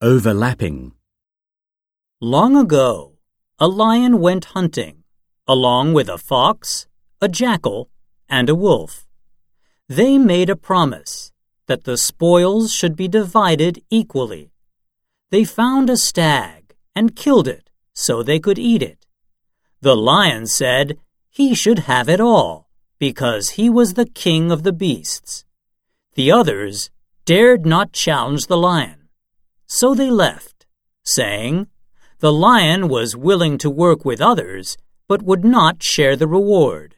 Overlapping. Long ago, a lion went hunting, along with a fox, a jackal, and a wolf. They made a promise that the spoils should be divided equally. They found a stag and killed it so they could eat it. The lion said he should have it all because he was the king of the beasts. The others dared not challenge the lion. So they left, saying, The lion was willing to work with others, but would not share the reward.